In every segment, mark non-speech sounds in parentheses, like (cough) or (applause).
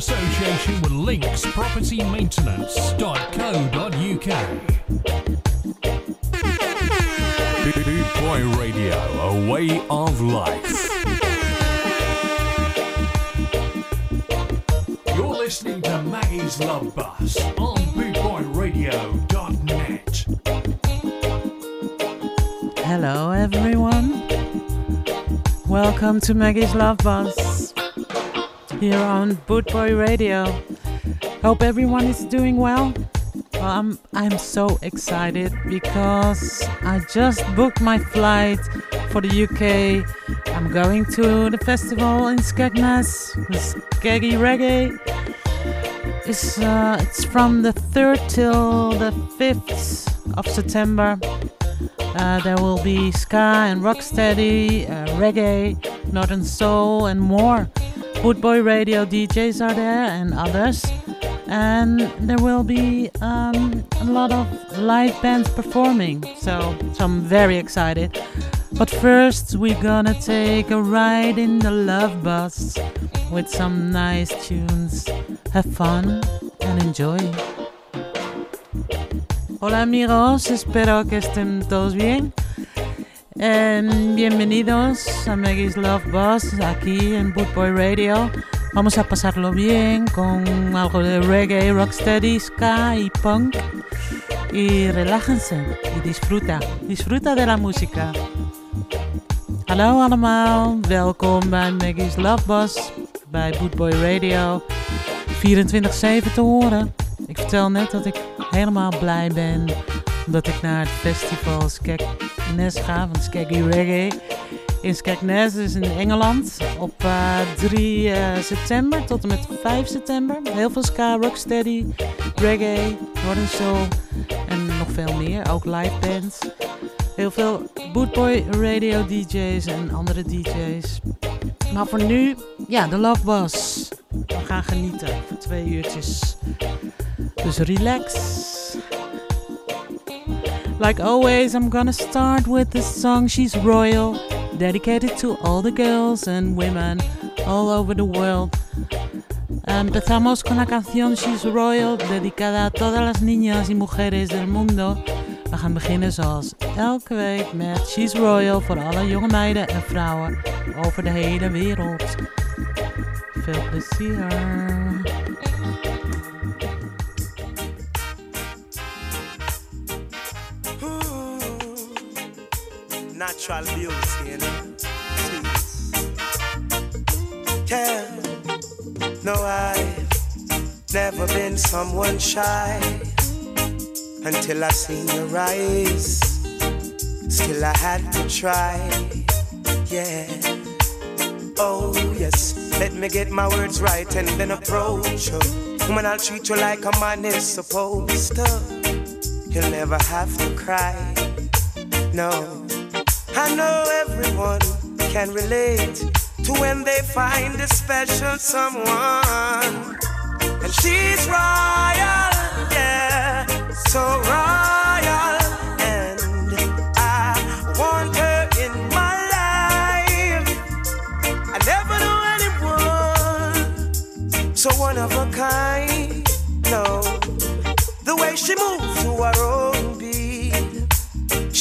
association with Links Property Maintenance.co.uk. Boot Boy Radio, a way of life. You're listening to Maggie's Love Bus on bootboyradio.net. Hello, everyone. Welcome to Maggie's Love Bus here on Bootboy Radio. Hope everyone is doing well. Well, I'm I'm so excited because I just booked my flight for the UK. I'm going to the festival in Skegness, Skeggy Reggae. It's uh, it's from the 3rd till the 5th of September. Uh, there will be ska and rocksteady, uh, reggae, northern soul, and more. Bootboy Radio DJs are there and others. And there will be um, a lot of live bands performing. So, so I'm very excited. But first, we're gonna take a ride in the love bus with some nice tunes. Have fun and enjoy. Hola amigos, espero que estén todos bien. En bienvenidos a Maggie's Love Bus aquí en Bootboy Radio. Vamos a pasarlo bien con algo de reggae, rocksteady, ska y punk. Y relájense y disfruta. Disfruta de la música. Hallo allemaal, welkom bij Maggie's Love Bus bij Bootboy Radio. 24-7 te horen. Ik vertel net dat ik helemaal blij ben omdat ik naar het festival Skegness ga van Skeggy Reggae in Skegness, dus in Engeland, op uh, 3 uh, september tot en met 5 september. Heel veel ska, rocksteady, reggae, northern soul en nog veel meer, ook live bands. Heel veel bootboy radio DJ's en andere DJ's. Maar voor nu, ja, de Love Bus. We gaan genieten voor twee uurtjes. Dus relax. Like always, I'm gonna start with the song She's Royal, dedicated to all the girls and women all over the world. Empezamos con la canción She's Royal, dedicada a todas las niñas y mujeres del mundo. We gaan beginnen zoals elke week met She's Royal voor alle jonge meiden en vrouwen over de hele wereld. Veel plezier. Natural beauty, you know. Yeah, no, I've never been someone shy until I seen your eyes. Still, I had to try. Yeah. Oh, yes. Let me get my words right and then approach you. Woman, I'll treat you like a man is supposed to. You'll never have to cry. No. I know everyone can relate to when they find a special someone. And she's royal, yeah, so royal.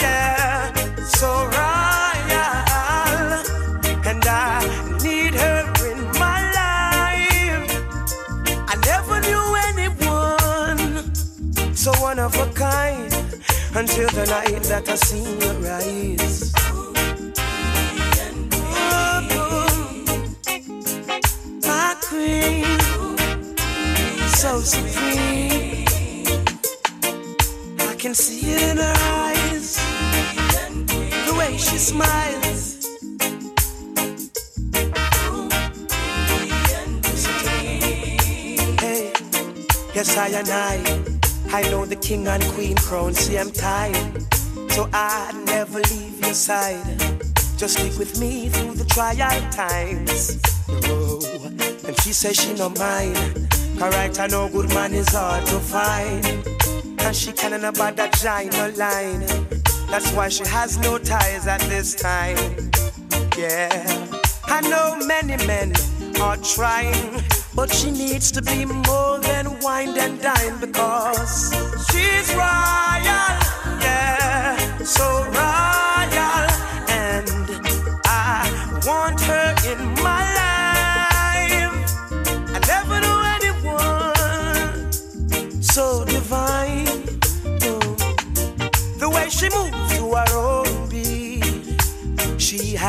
yeah, so royal. And I need her in my life. I never knew anyone so one of a kind until the night that I seen your eyes. Oh, my queen, so supreme. I can see it in her eyes, smiles. Hey, yes, I and I. I know the king and queen crown. See, I'm tired. So I never leave your side. Just stick with me through the trial times. Oh, and she says she no mine. Correct, I know good man is hard to find. And she can't abide that giant line. That's why she has no ties at this time. Yeah. I know many men are trying, but she needs to be more than wine and dine because she's royal, yeah, so royal, and I want her in my life. I never knew anyone so divine. The way she moves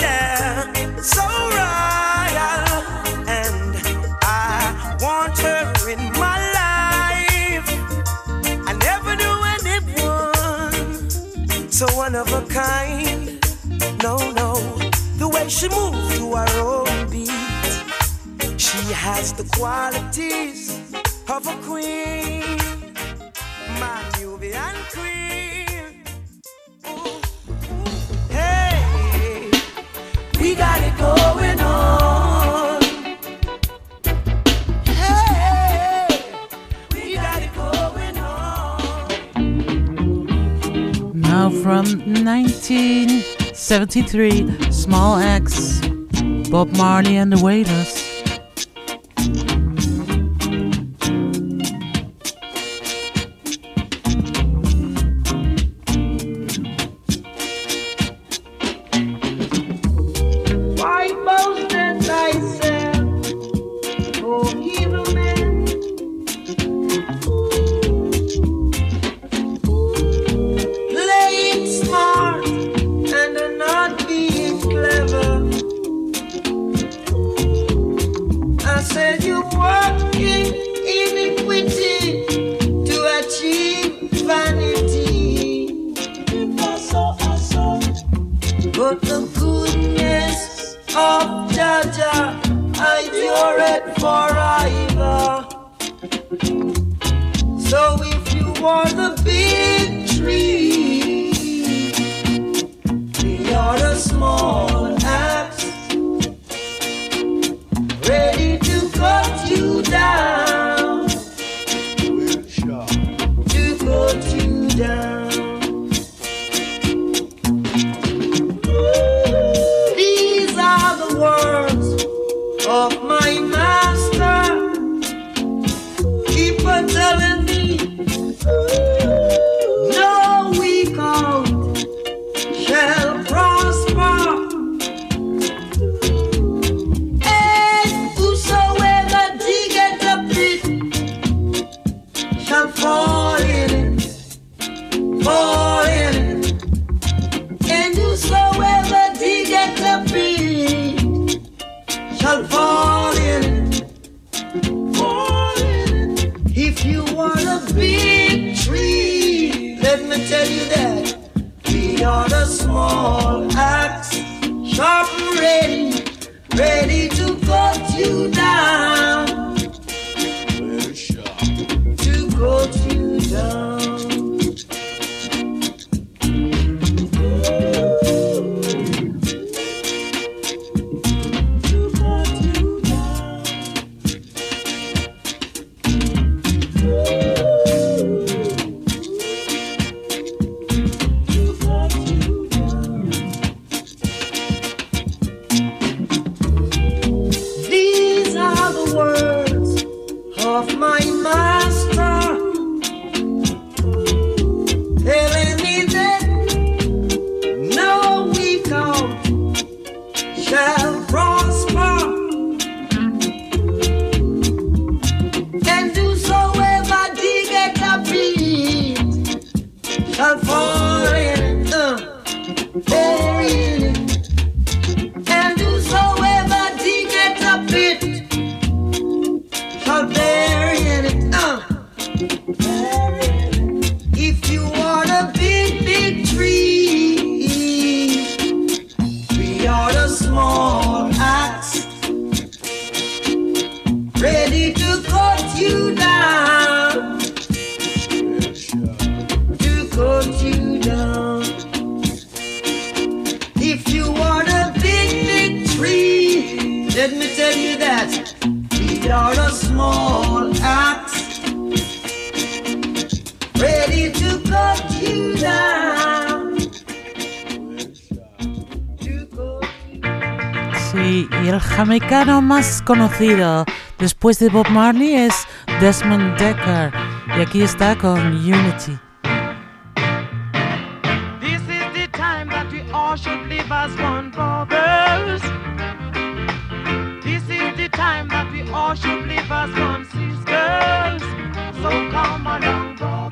yeah, so royal. And I want her in my life. I never knew anyone so one of a kind. No, no, the way she moves to her own beat. She has the qualities of a queen, my Nubian queen. We got it going on. Hey, we got it going on. Now from 1973, Small Axe, Bob Marley and the Wailers. y el jamaicano más conocido después de Bob Marley es Desmond Decker y aquí está con Unity. This is the time that we all should live as one brothers. This is the time that we all should live as one sisters. So come along, brothers.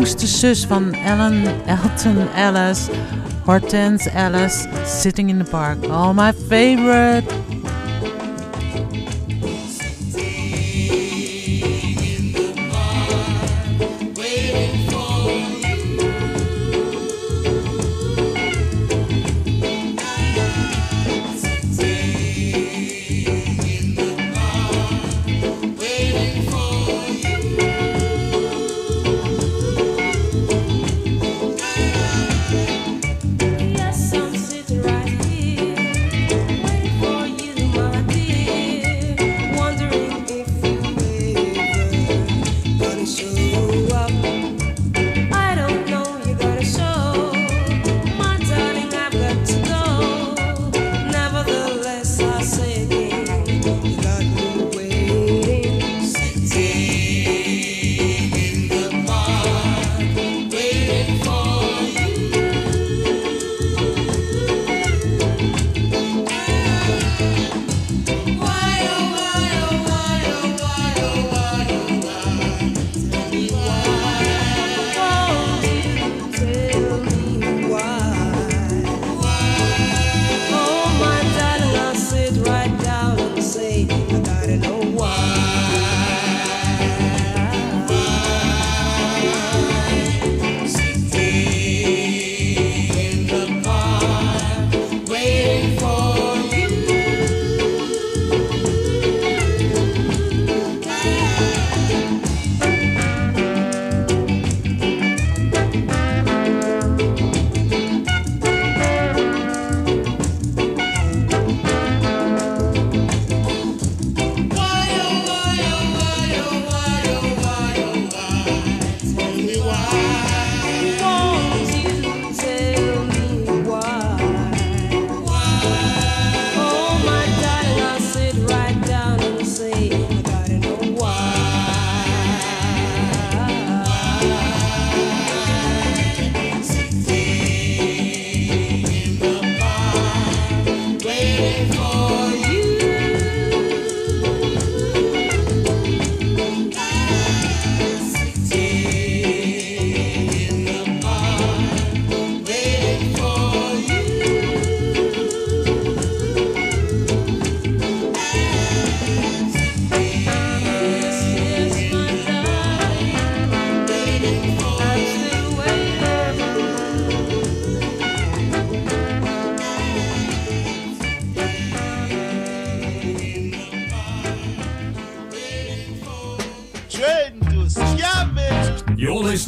jongste zus van Ellen Elton Ellis, Hortense Ellis, Sitting in the Park. All my favorite.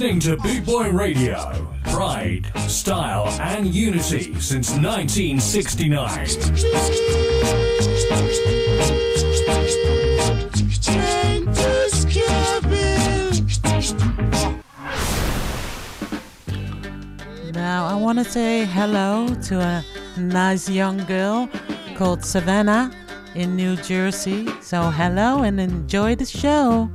listening to Boot Boy Radio. Pride, style, and unity since 1969. Now, I want to say hello to a nice young girl called Savannah in New Jersey. So, hello and enjoy the show.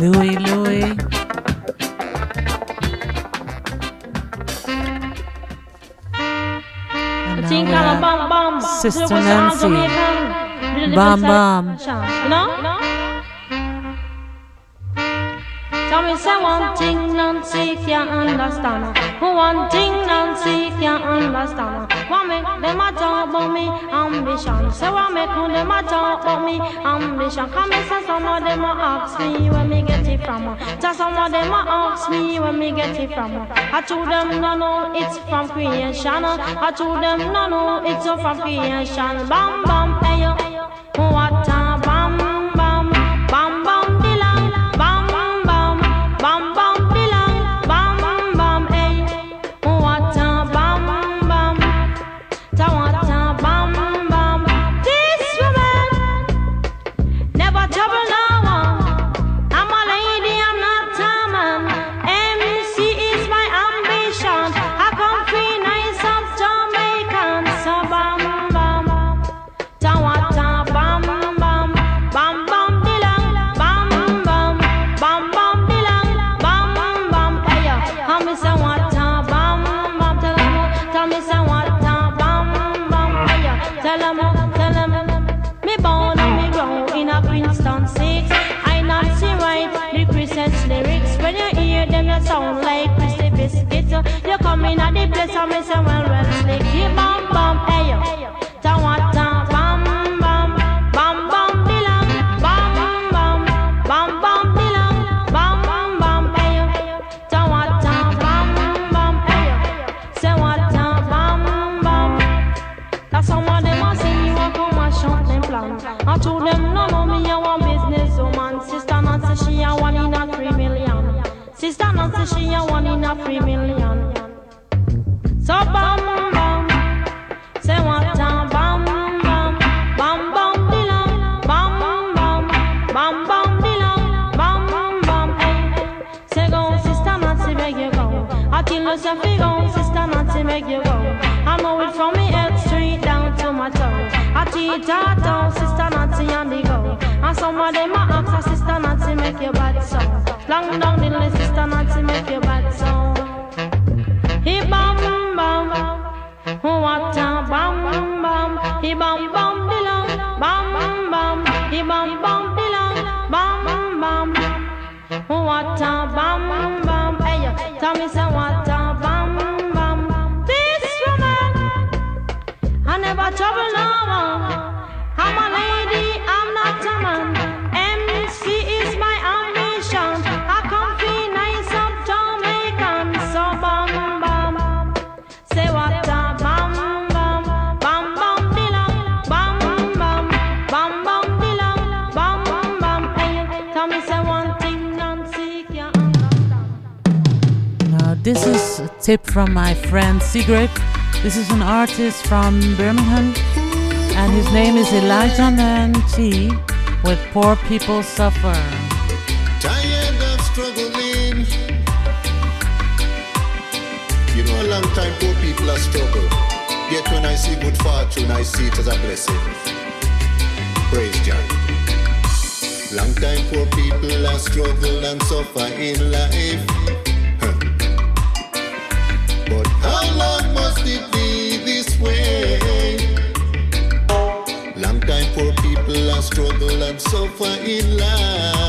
Louie Louie. Sister Nancy. Bam Bam. No? know? Tell me, say one thing Nancy can't understand. One thing Nancy can't understand them a talk about me ambition. So I make who them a talk about me ambition. Come and say some of them a ask me where me get it from. Just some of them a ask me where me get it from. I told them no no, it's from creation. I told them no no, it's from creation. Bam. Seagrave. This is an artist from Birmingham, and his name is Elijah Nanti with Poor People Suffer. Tired of struggling. You know, a long time poor people have struggled. Yet when I see good fortune, I see it as a blessing. Praise God. Long time poor people have struggled and suffer in life. I'm so far in love.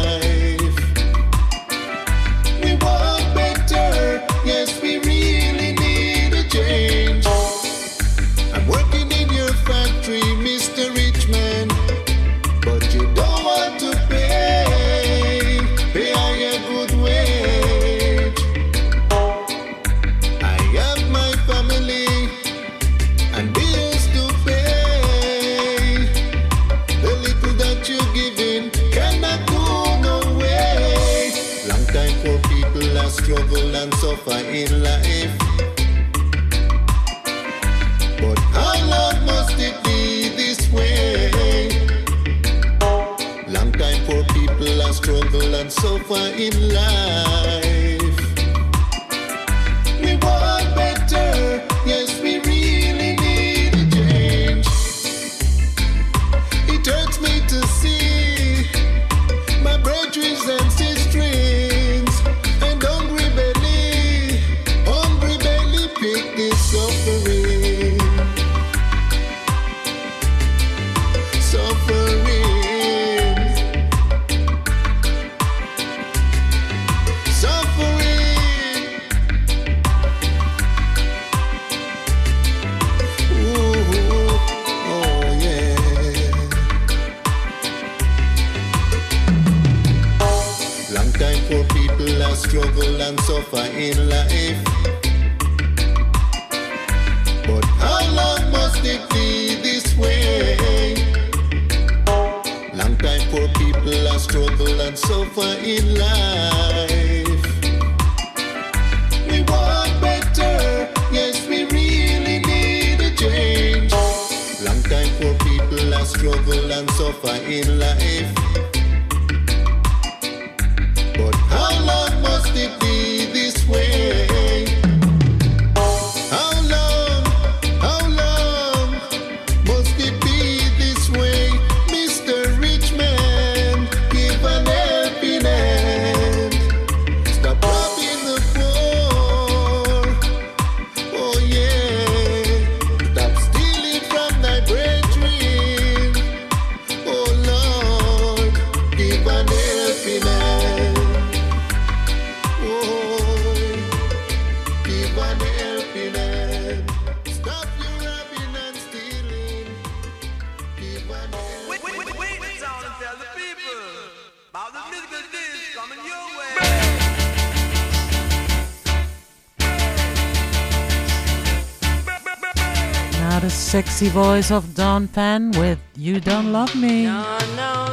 struggle and suffer in life. voice of Dawn Penn with You Don't Love Me. No, no.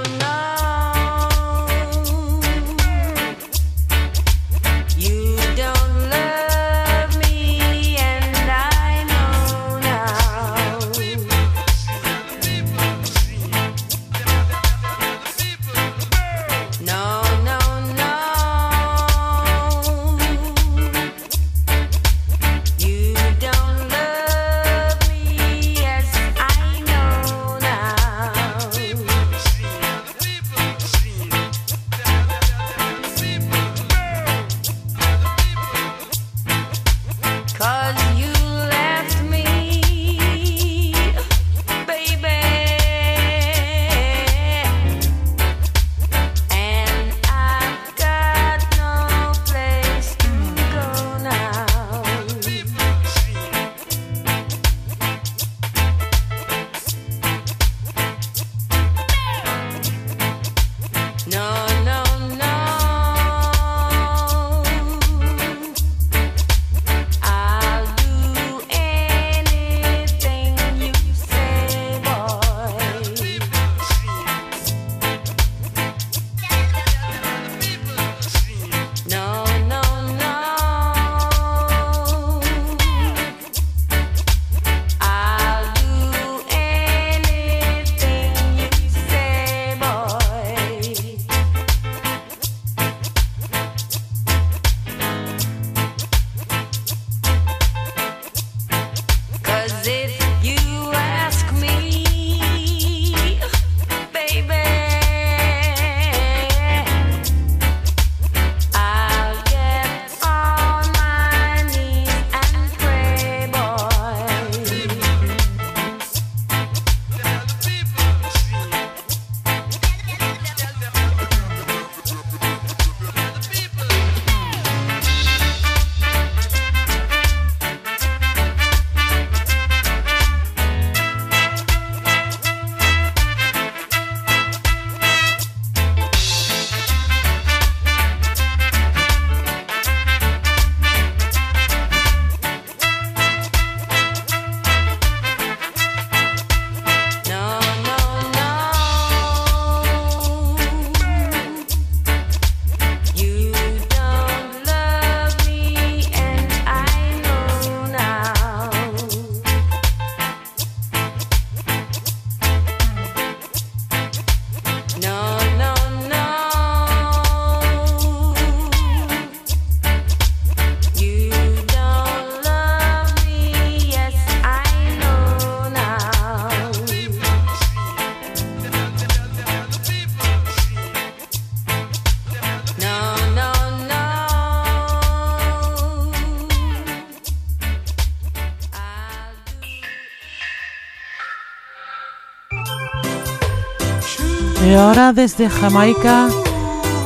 Love is Jamaica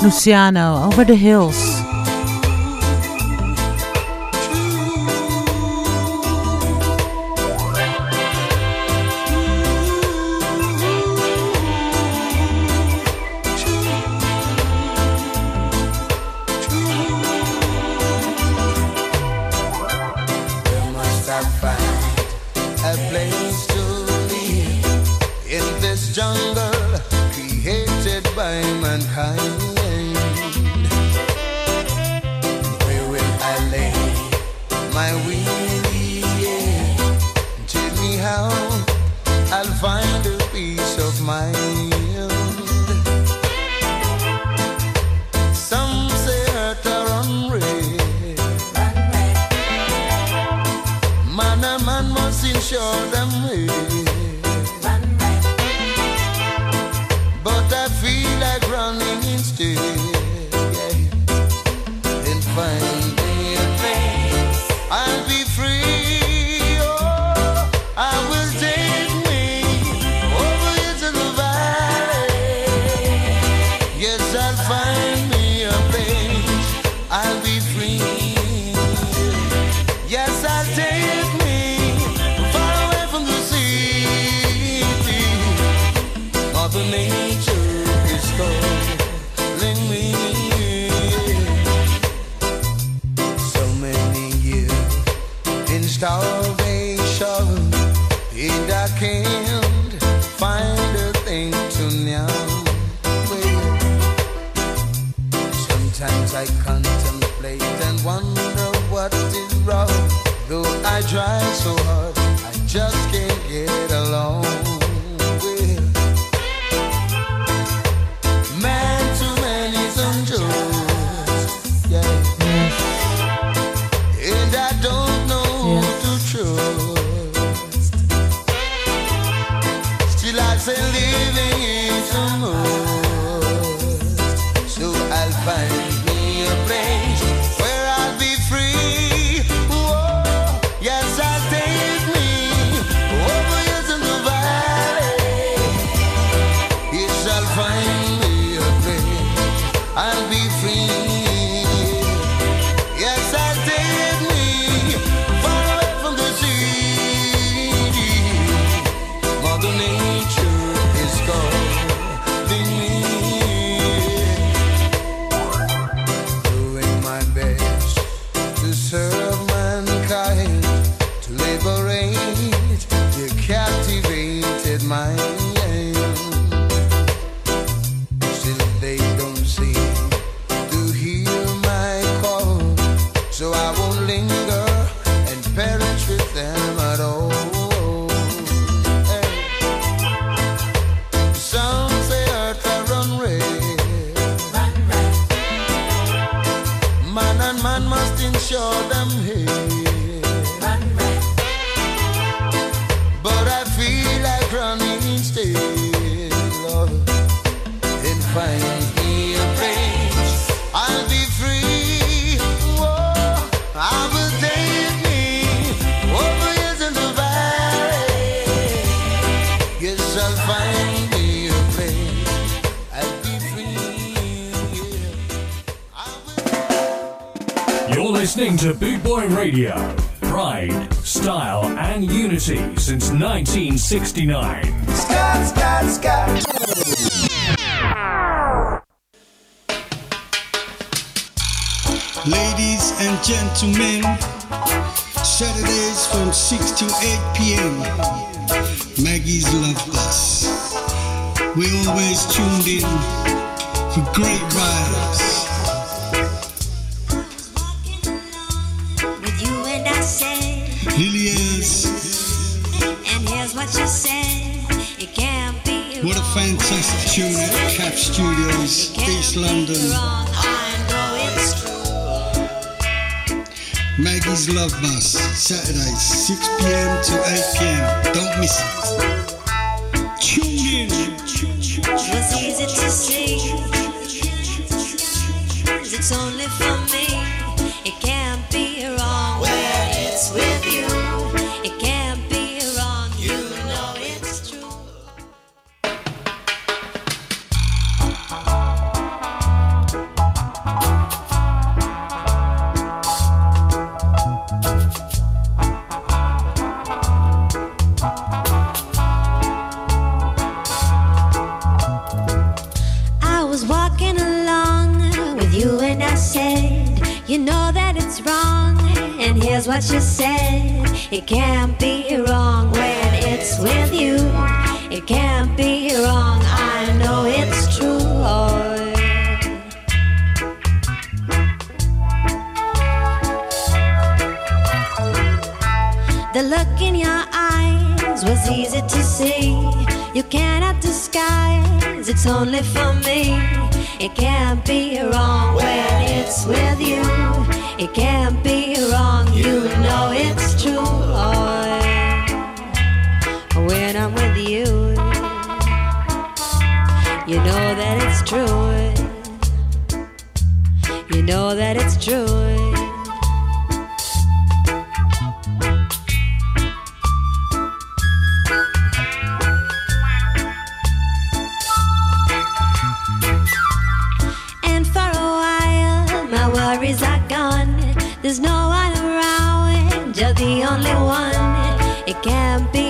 Luciano, Over the Hills. Sometimes I contemplate and wonder what is wrong. Though I try so hard, I just can't get along. 69. Scott, Scott, Scott. Ladies and gentlemen, Saturdays from 6 to 8 p.m. Maggie's Love Bus. We always tuned in for great Love Bus, Saturdays, 6 pm to 8 pm. Don't miss it. easy to see. You cannot disguise, it's only for me. It can't be wrong when it's with you. It can't be wrong, you know it's true. Oh, when I'm with you, you know that it's true. You know that it's true. There's no one around, You're the only one. It can't be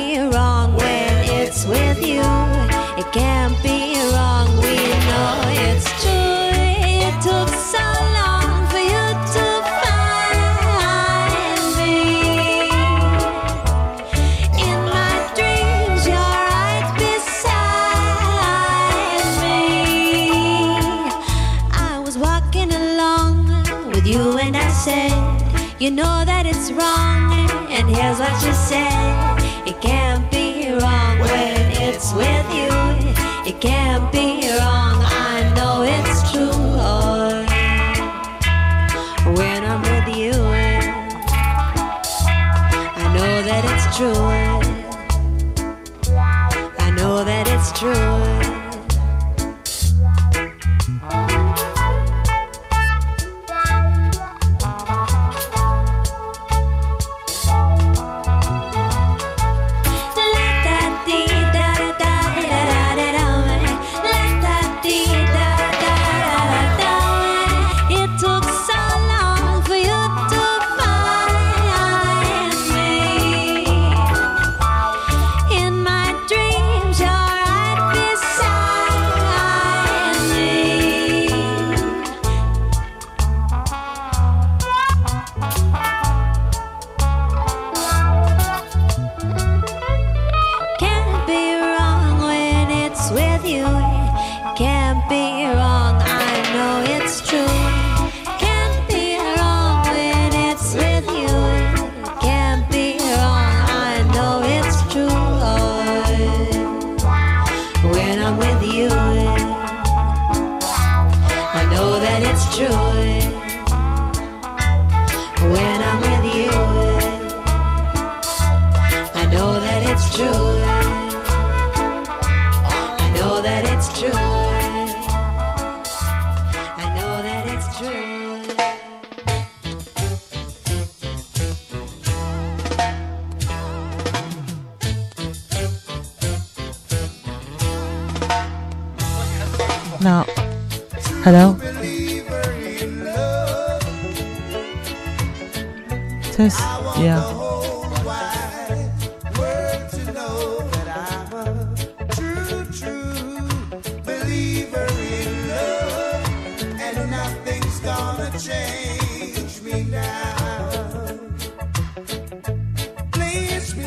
You know that it's wrong, and here's what you said. It can't be wrong when it's with you. It can't be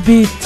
The beat.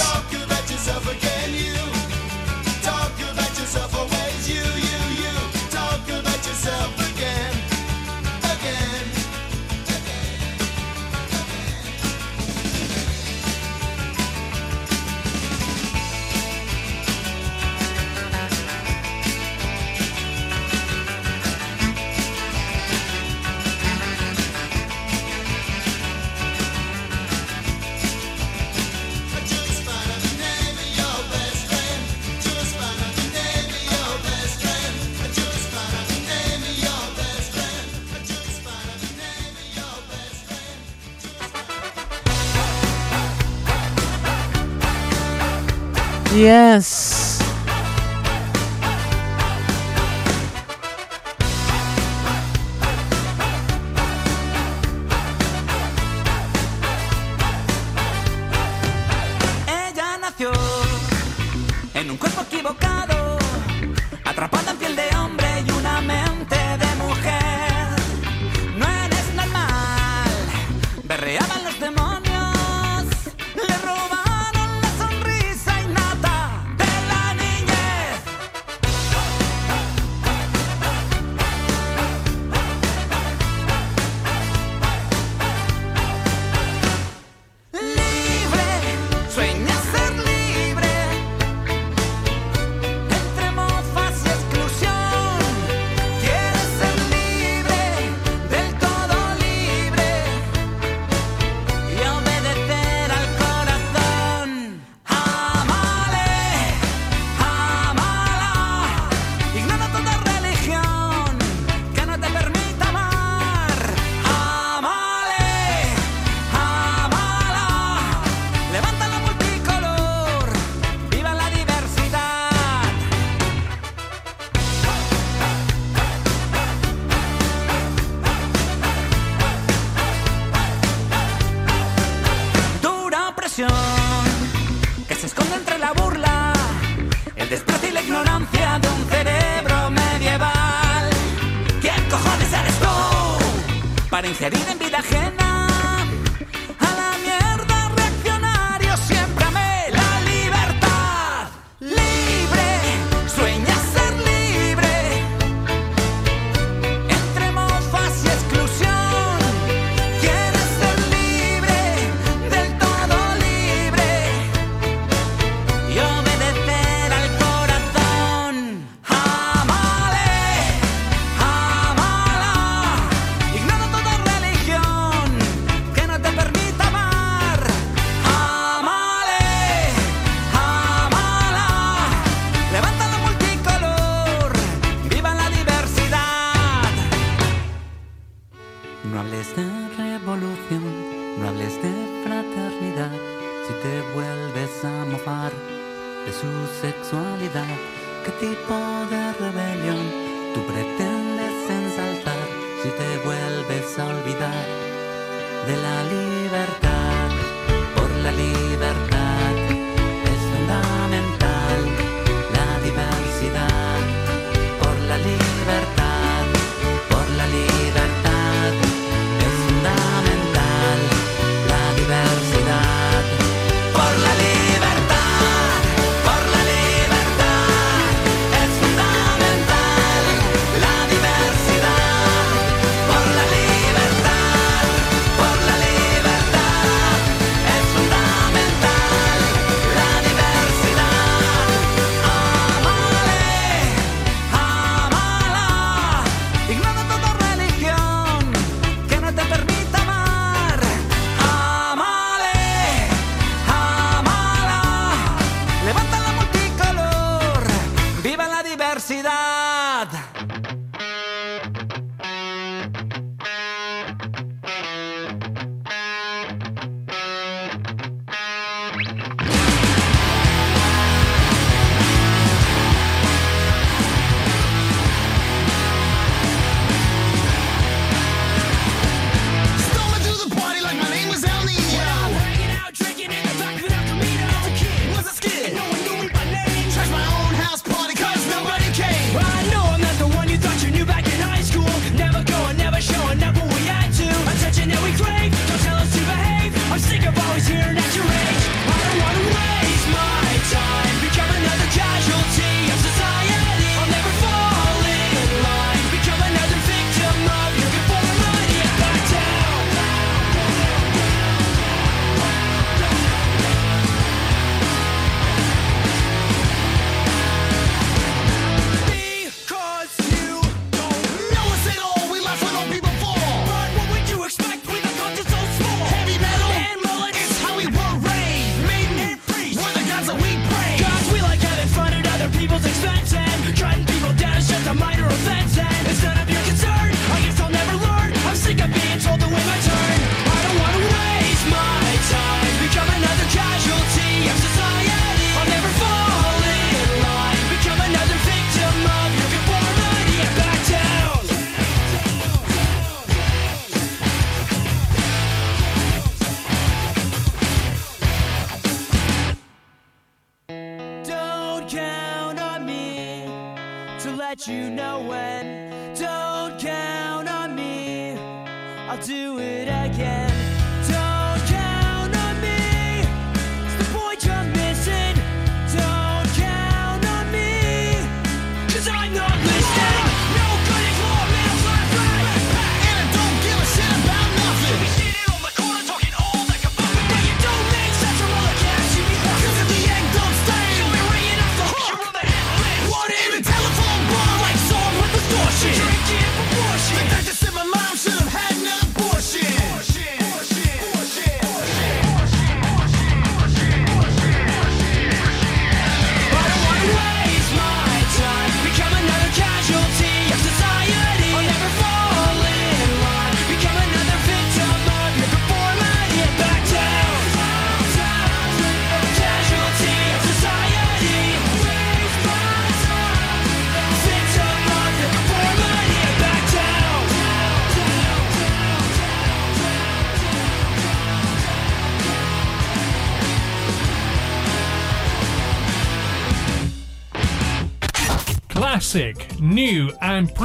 Yes.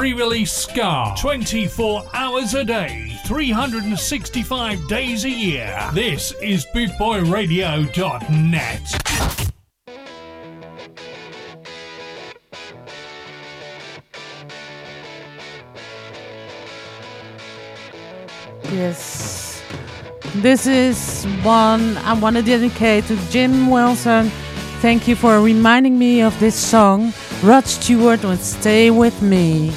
pre-release ska 24 hours a day, 365 days a year. This is bootboyradio.net. Yes. This is one I want to dedicate to Jim Wilson. Thank you for reminding me of this song. Rod Stewart would Stay With Me.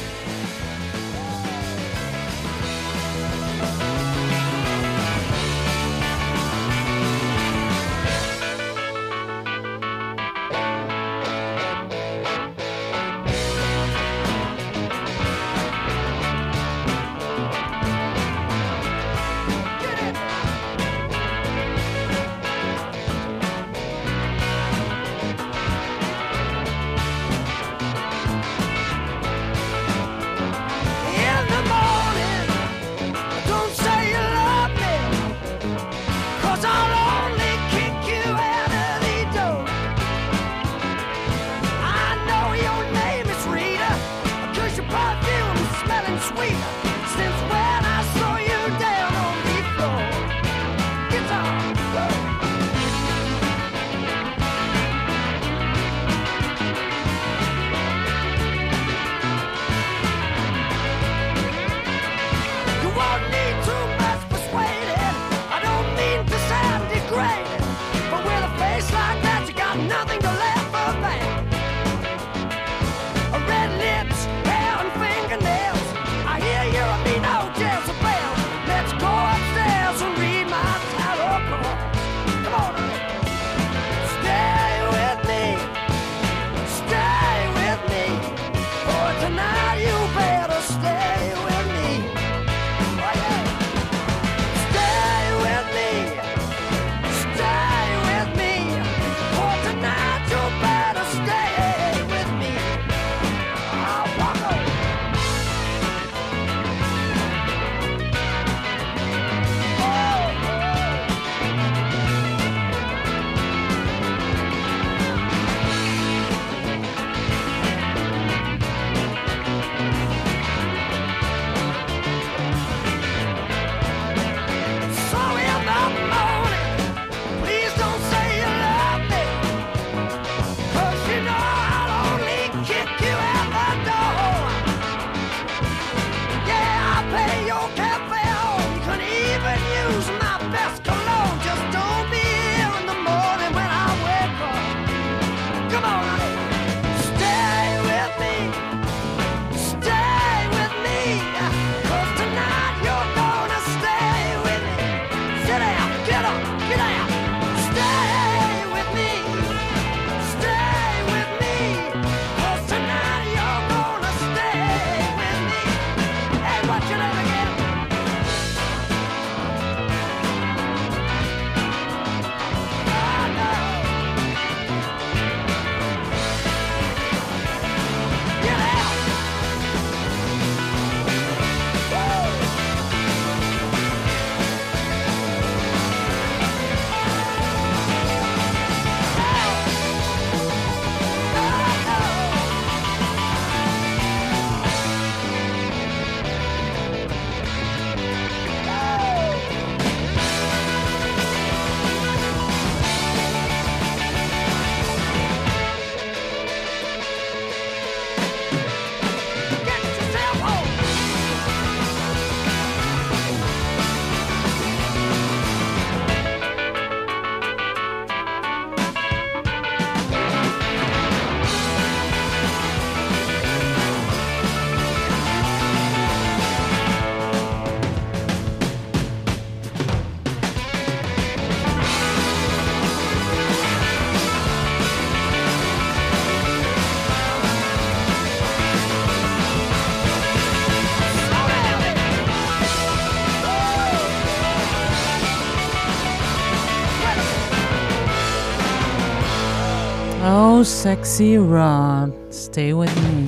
Sexy Rod. Stay with me.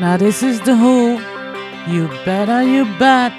Now, this is The Who. You better, you bet.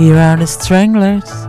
Here are the Stranglers.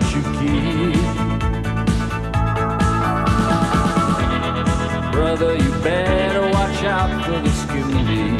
that you keep. Brother, you better watch out for the skin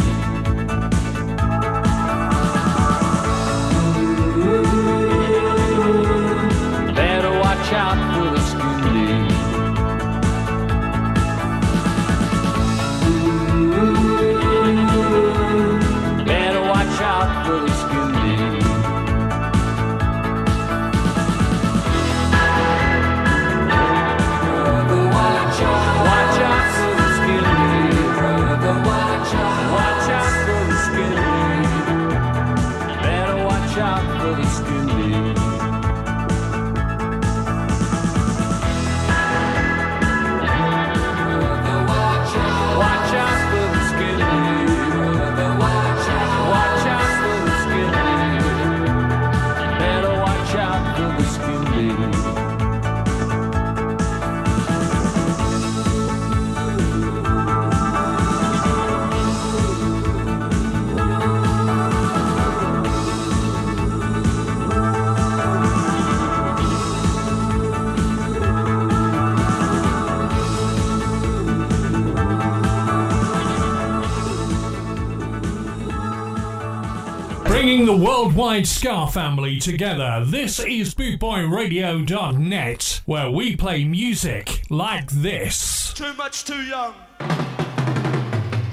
worldwide ska family together. This is bootboyradio.net, where we play music like this. Too much, too young.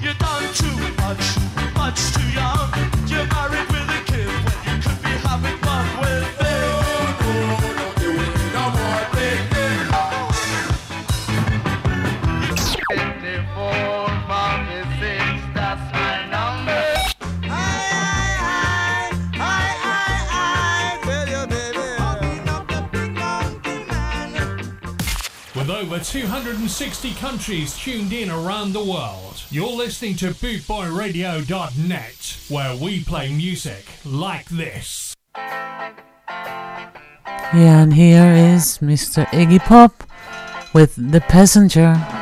You done too much, much too young. You're married. over 260 countries tuned in around the world. You're listening to bootboyradio.net, where we play music like this. Yeah, and here is Mr. Iggy Pop with The Passenger.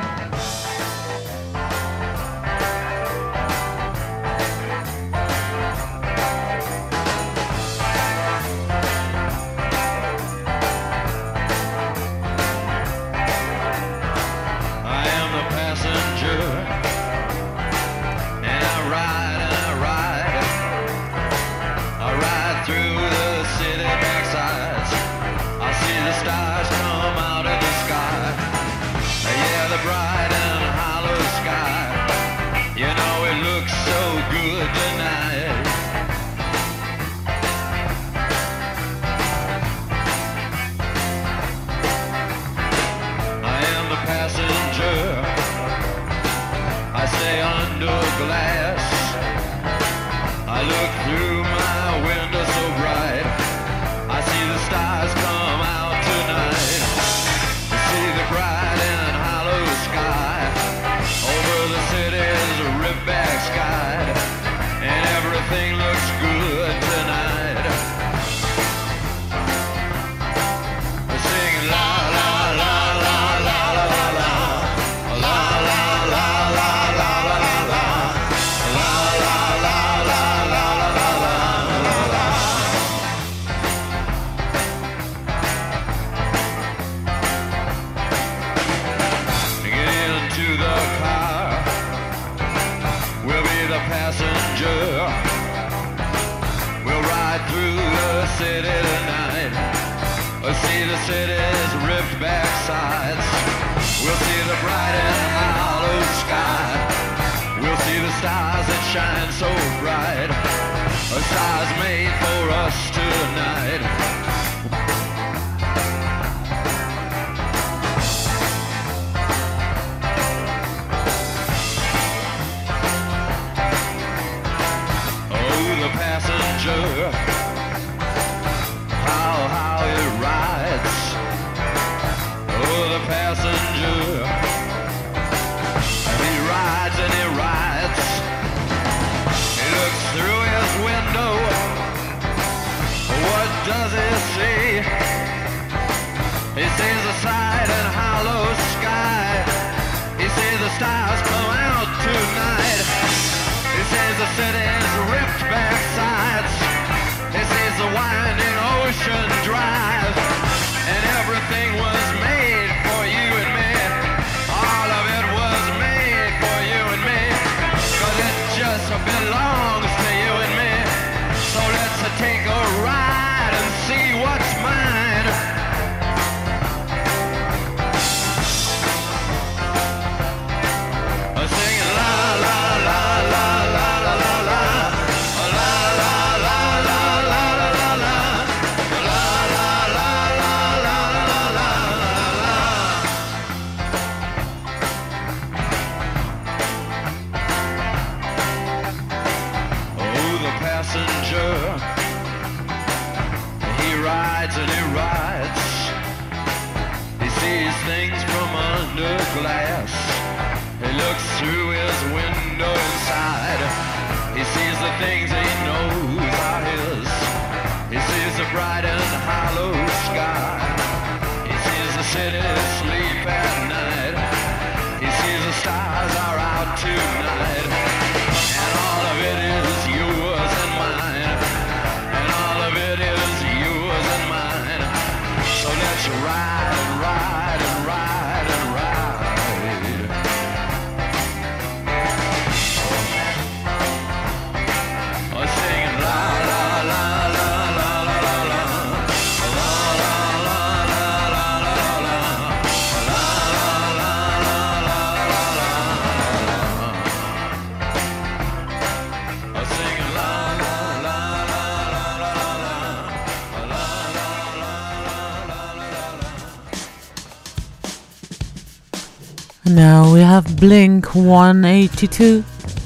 have Blink 182.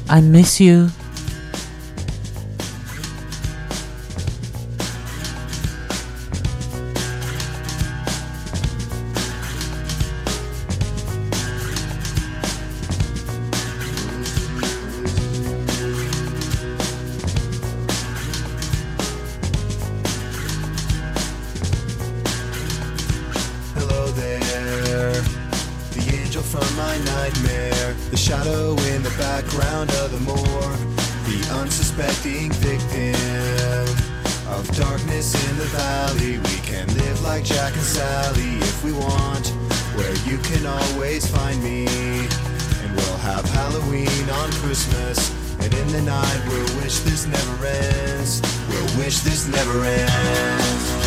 I miss you. shadow in the background of the moor, the unsuspecting victim of darkness in the valley. We can live like Jack and Sally if we want, where you can always find me. And we'll have Halloween on Christmas, and in the night we'll wish this never ends. We'll wish this never ends.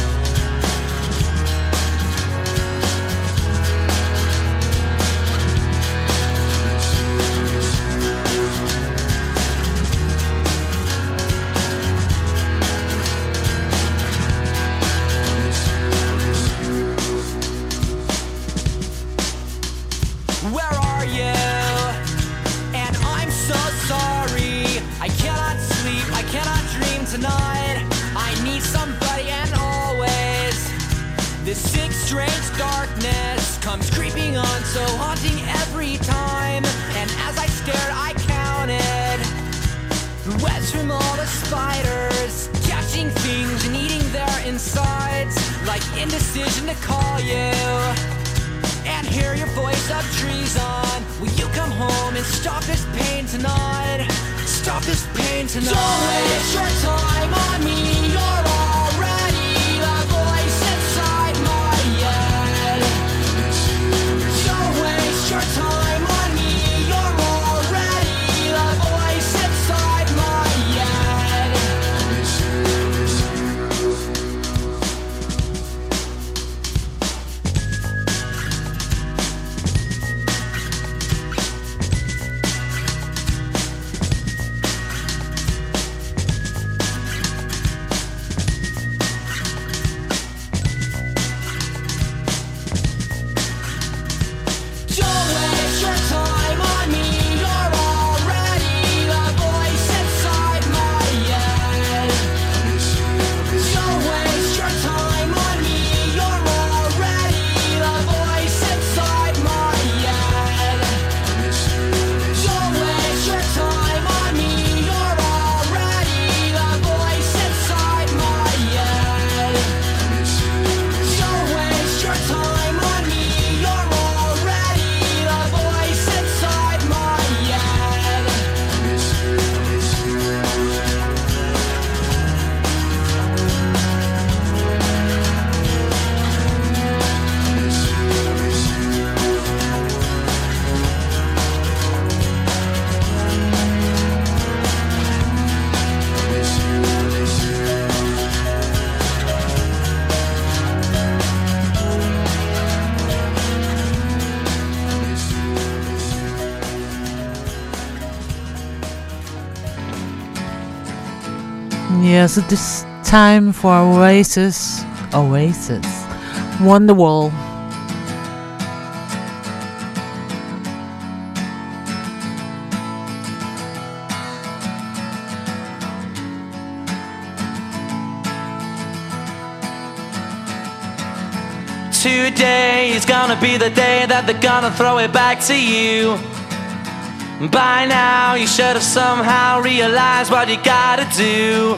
Yes, it is time for Oasis. Oasis. Wonderwall. Today is gonna be the day that they're gonna throw it back to you. By now, you should have somehow realized what you gotta do.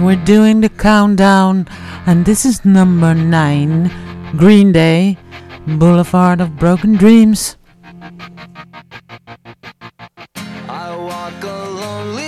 We're doing the countdown, and this is number nine Green Day, Boulevard of Broken Dreams. I walk a lonely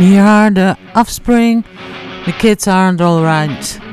here are the offspring. The kids aren't alright.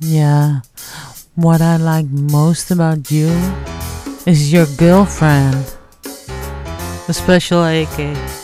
Yeah. What I like most about you is your girlfriend, the special AK.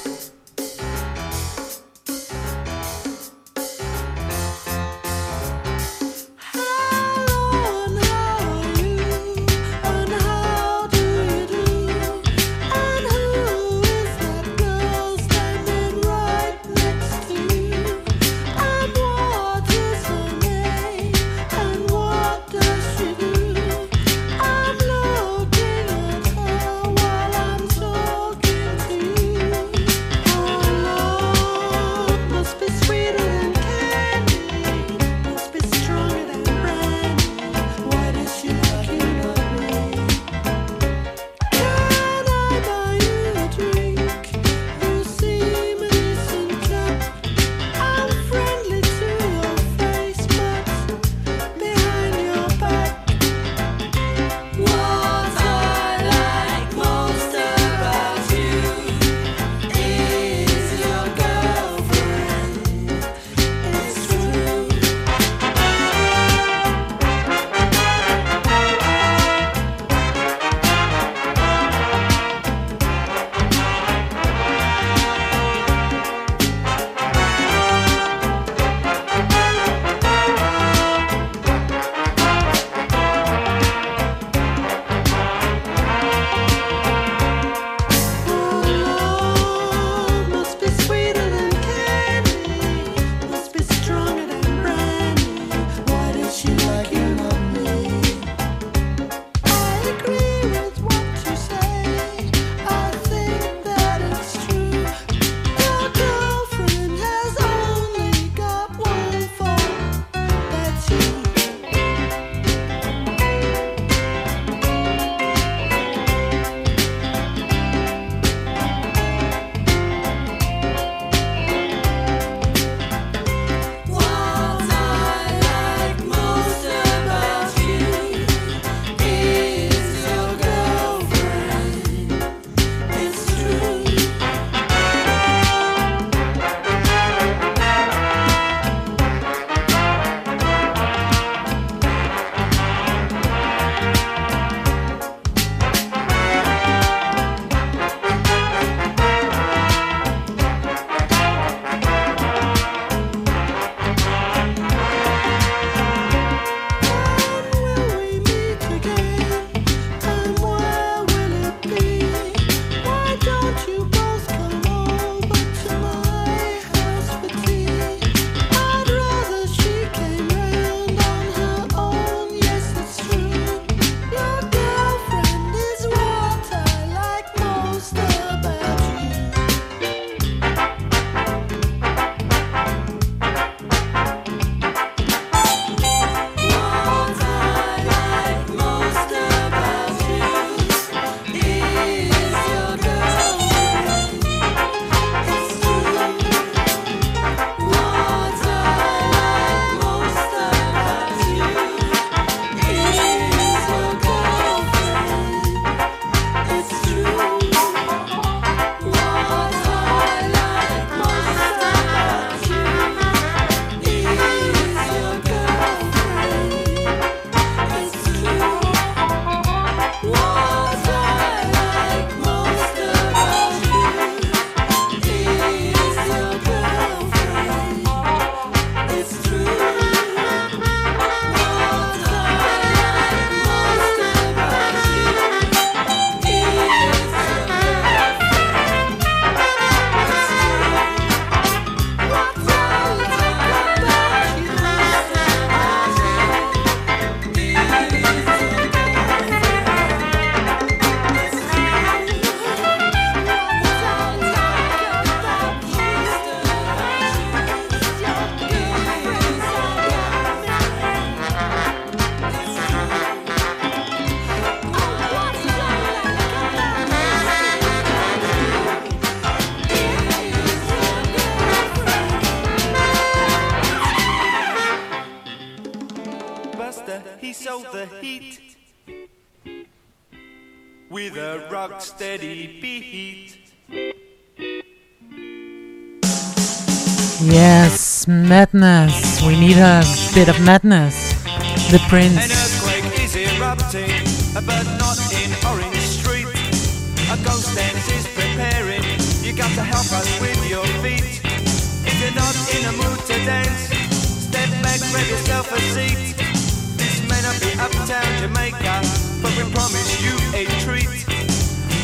Promise you a treat.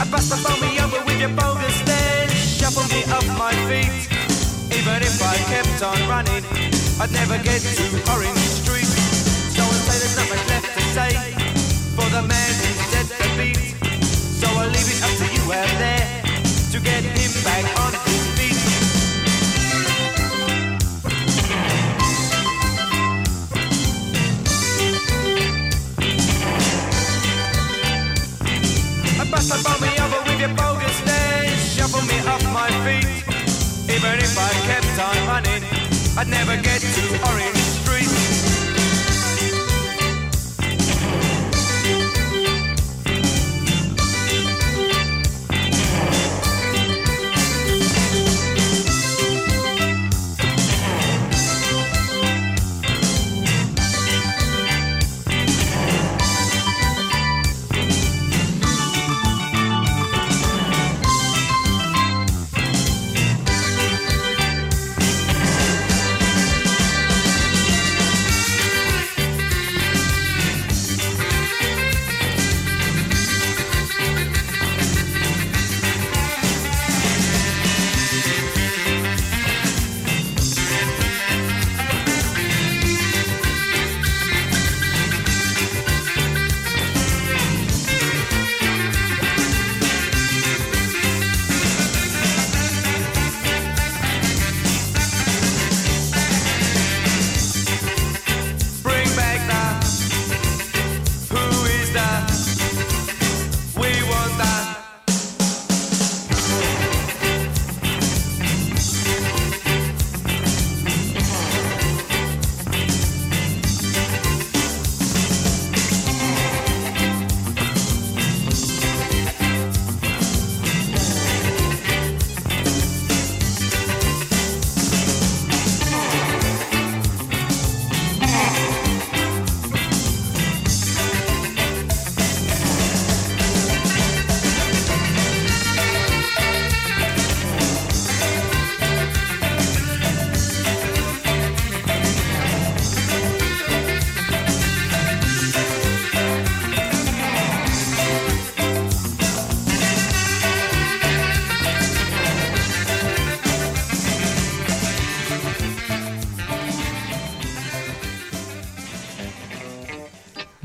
I bust the phone me over with your bogus shuffle me my feet. Even if I kept on running, I'd never get to Orange Street. So I say there's not much left to say for the man who set the beat. So I'll leave it up to you out there to get him back on his I'd never get to Orange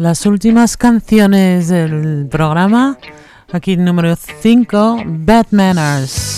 Las últimas canciones del programa. Aquí número 5, Bad Manners.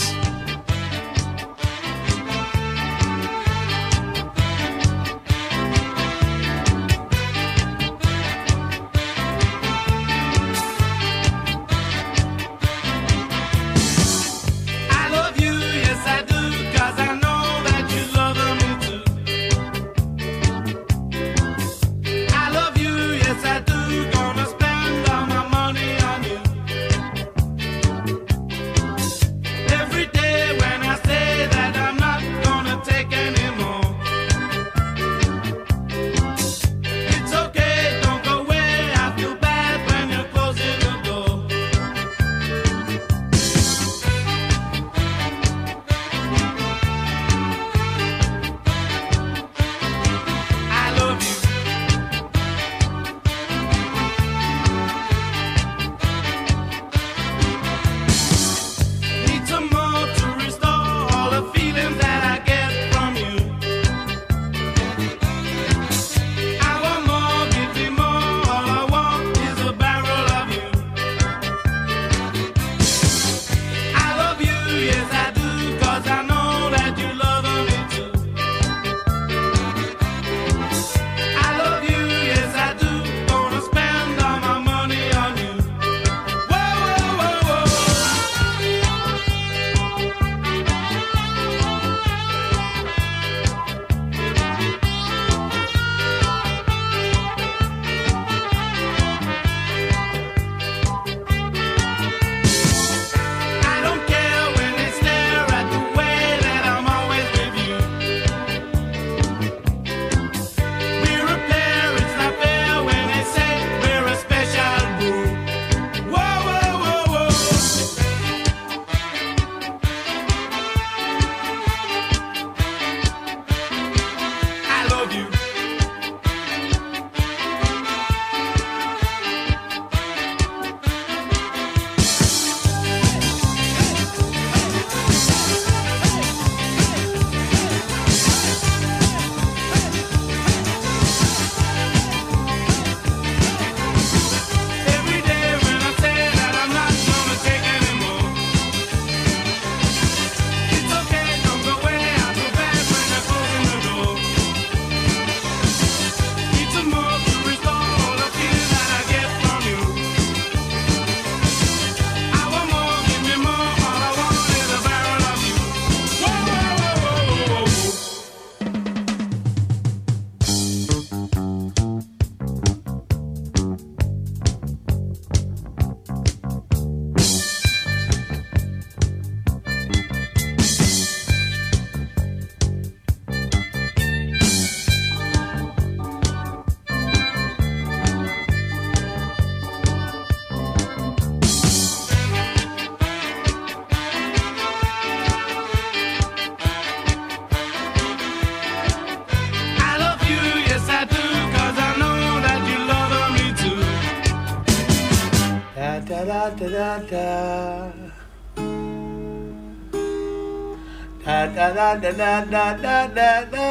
Na na na na na na,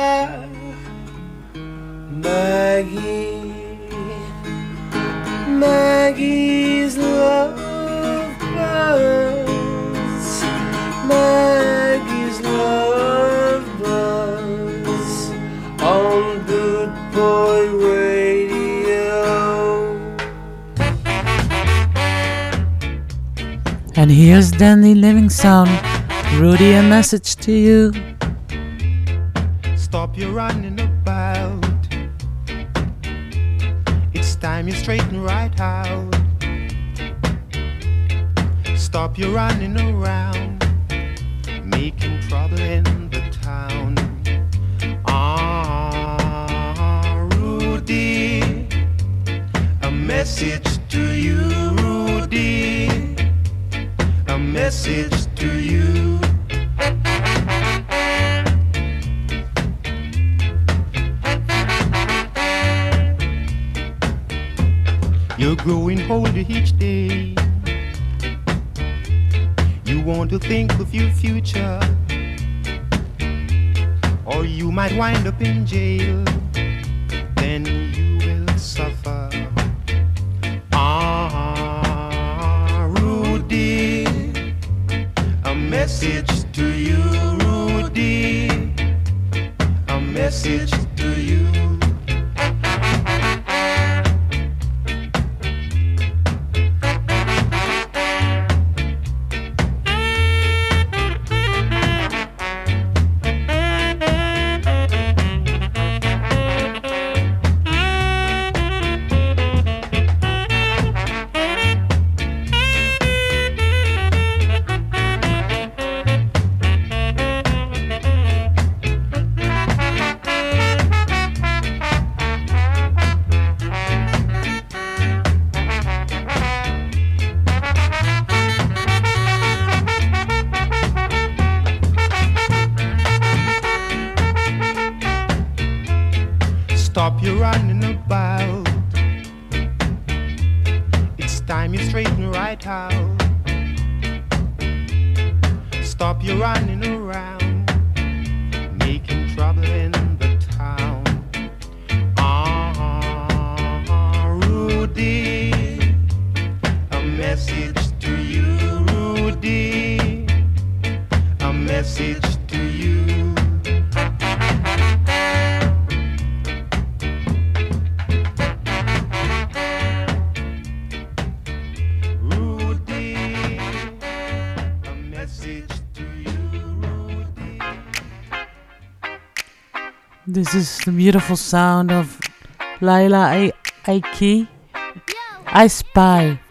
Maggie Maggie's love buzz. Maggie's love buzz on Boot Boy Radio. And here's Dandy Livingstone Rudy a message to you you're running about. It's time you straighten right out. Stop your running around, making trouble in the town. Ah, Rudy, a message to you, Rudy, a message. Sanjay. message to you, Rudy. This is the beautiful sound of Laila Aiki. I, I Spy.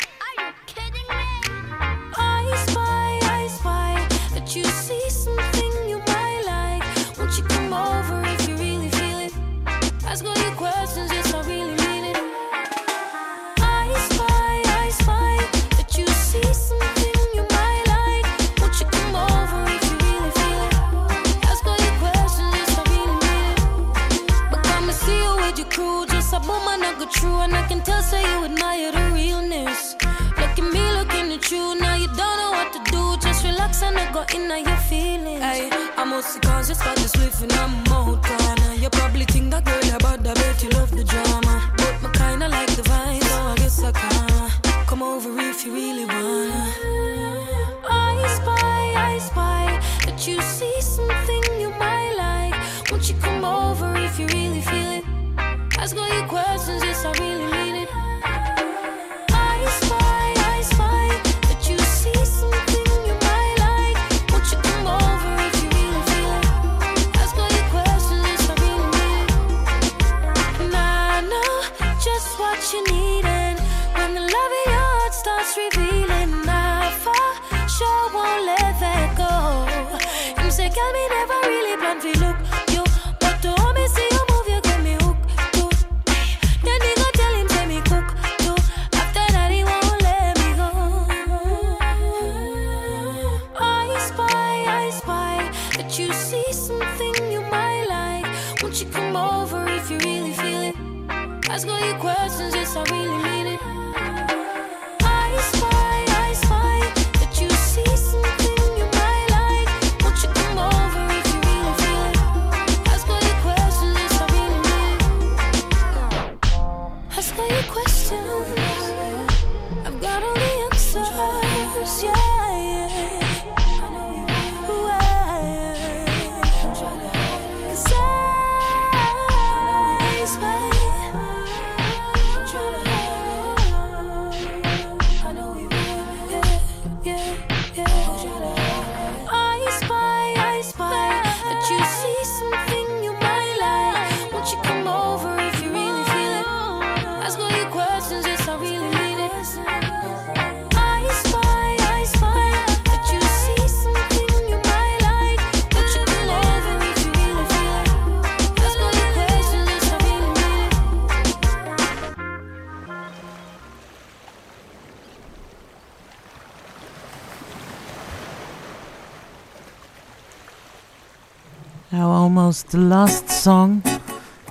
The last song.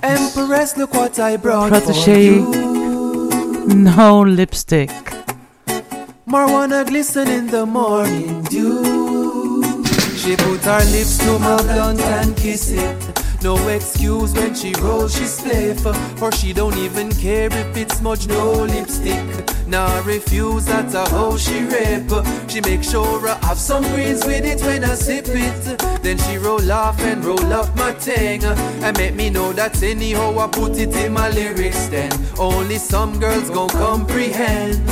Empress, look what I brought you. No lipstick. Marijuana glisten in the morning dew. She put her lips to my blunt and kiss it. No excuse when she rolls, she spliff. For she don't even care if it's smudge, no lipstick. Nah, refuse, that's a how she rip. She make sure I have some greens with it when I sip it. Then she roll off and roll up my thing. And make me know that anyhow I put it in my lyrics. Then only some girls gon' comprehend.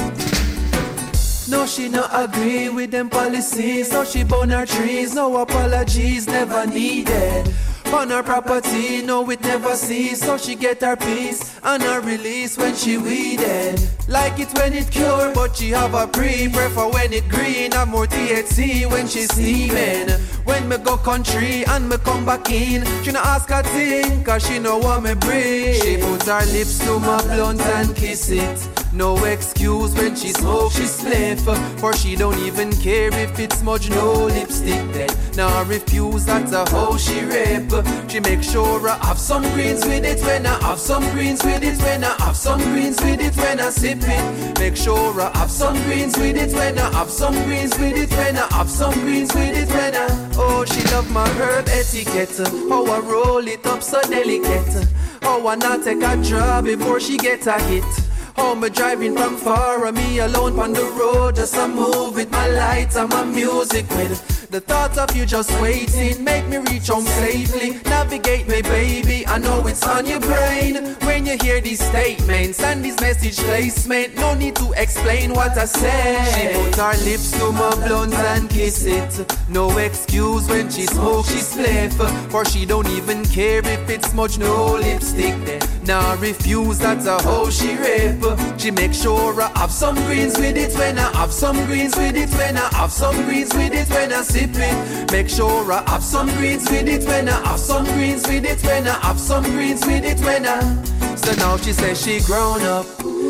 No, she no agree with them policies. No, she burn her trees. No apologies, never needed. On her property, no, it never cease. So she get her peace and her release when she weeded. Like it when it cure, but she have a pre. Prefer when it green, have more THC when she steaming. When me go country and me come back in, she no ask a thing, cause she know what me bring. She put her lips to my blunt and kiss it. No excuse when she smoke, she spliff. For she don't even care if it's smudge, no lipstick then. Now I refuse, that's a how she rip. She make sure I have some greens with it when I have some greens with it when I have some greens with it when I sip it. Make sure I have some greens with it when I have some greens with it when I have some greens with it when I. Oh, she love my herb etiquette. How I roll it up so delicate. How I not take a draw before she get a hit. How me driving from far and me alone on the road. Just a move with my lights and my music with The thought of you just waiting. Make me reach home safely. Navigate me baby. I know it's on your brain. When you hear these statements And this message placement No need to explain what I say She put her lips to my blunt and kiss it. No excuse when she smoke she spliff. For she don't even care if it's much no lipstick. Then Nah refuse that's a how she rip. She make sure I have some greens with it When I have some greens with it When I have some greens with it When I it Make sure I have some greens with it When I have some greens with it When I have some greens with it When I. So now she says she grown up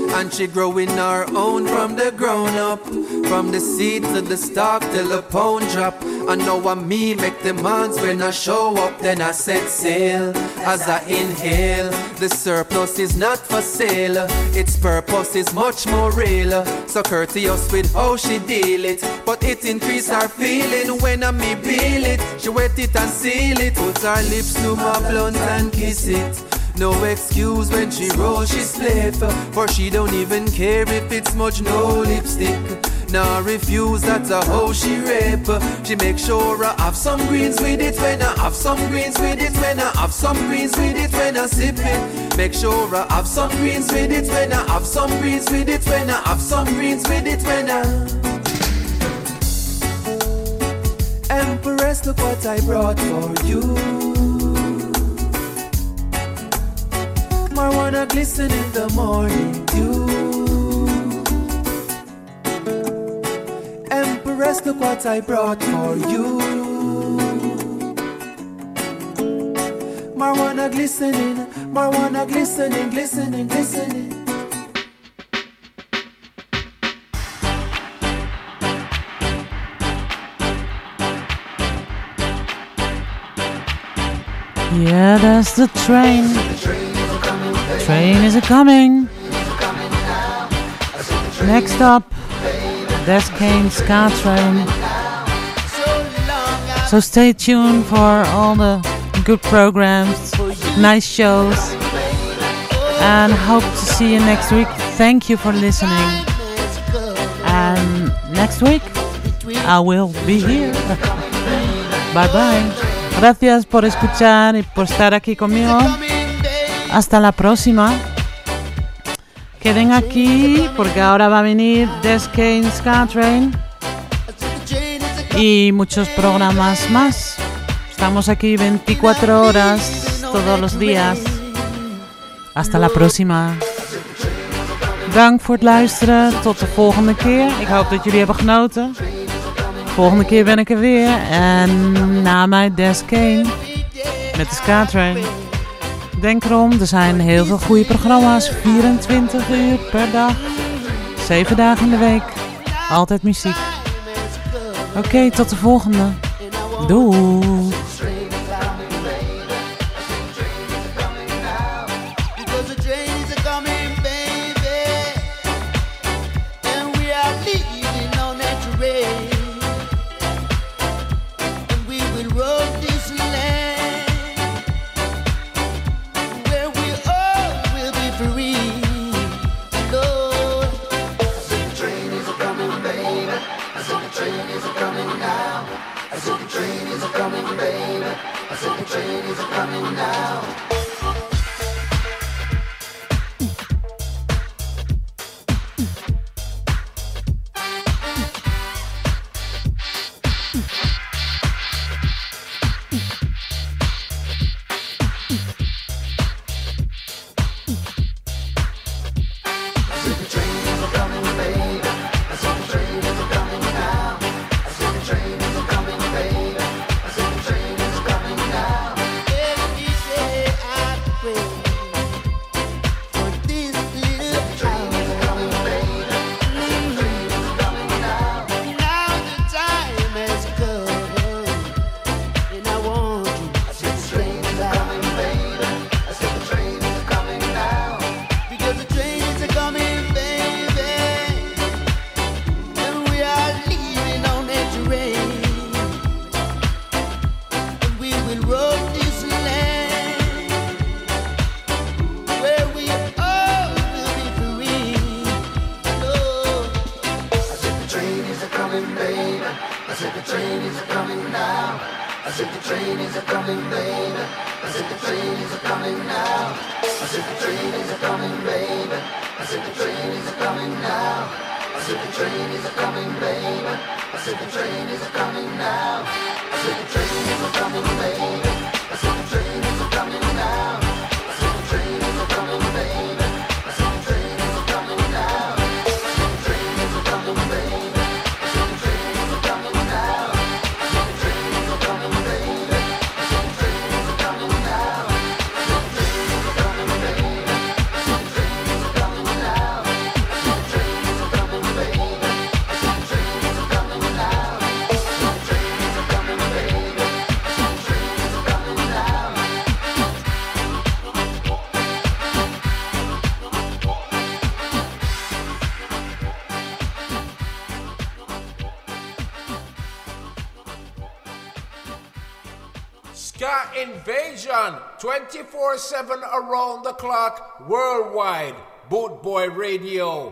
and she growing her own from the grown up. From the seed to the stalk till the pound drop. I know I me make demands when I show up. Then I set sail as I inhale. The surplus is not for sale. Its purpose is much more real. So courteous with how she deal it. But it increase her feeling when I me peel it. She wet it and seal it. Put her lips to my blunt and kiss it no excuse when she rolls, she spliff For she don't even care if it's smudge, no lipstick. Nah refuse, that's a how she rip. She make sure I have some greens with it When I have some greens with it When I have some greens with it When I sip it. Make sure I have some greens with it When I have some greens with it When I have some greens with it When I Empress, look what I brought for you Marijuana glisten in the morning dew. Empress, look what I brought for you. Marijuana glistening, marijuana glistening, glistening, glistening. Yeah, that's the train. Train is a coming. Next up, Des Kane Ska Train. So stay tuned for all the good programs, nice shows, and hope to see you next week. Thank you for listening. And next week, I will be here. (laughs) Bye bye. Gracias por escuchar y por estar aquí conmigo. Hasta la próxima. Queden aquí porque ahora va a venir Descane Scatrain y muchos programas más. Estamos aquí 24 horas todos los días. Hasta la próxima. Dank voor het luisteren. Tot de volgende keer. Ik hoop dat jullie hebben genoten. Volgende keer ben ik er weer. En na mij Des met de Skatrain. Denk erom, er zijn heel veel goede programma's. 24 uur per dag. 7 dagen in de week. Altijd muziek. Oké, tot de volgende. Doei! 24 7 around the clock worldwide. Boot Boy Radio.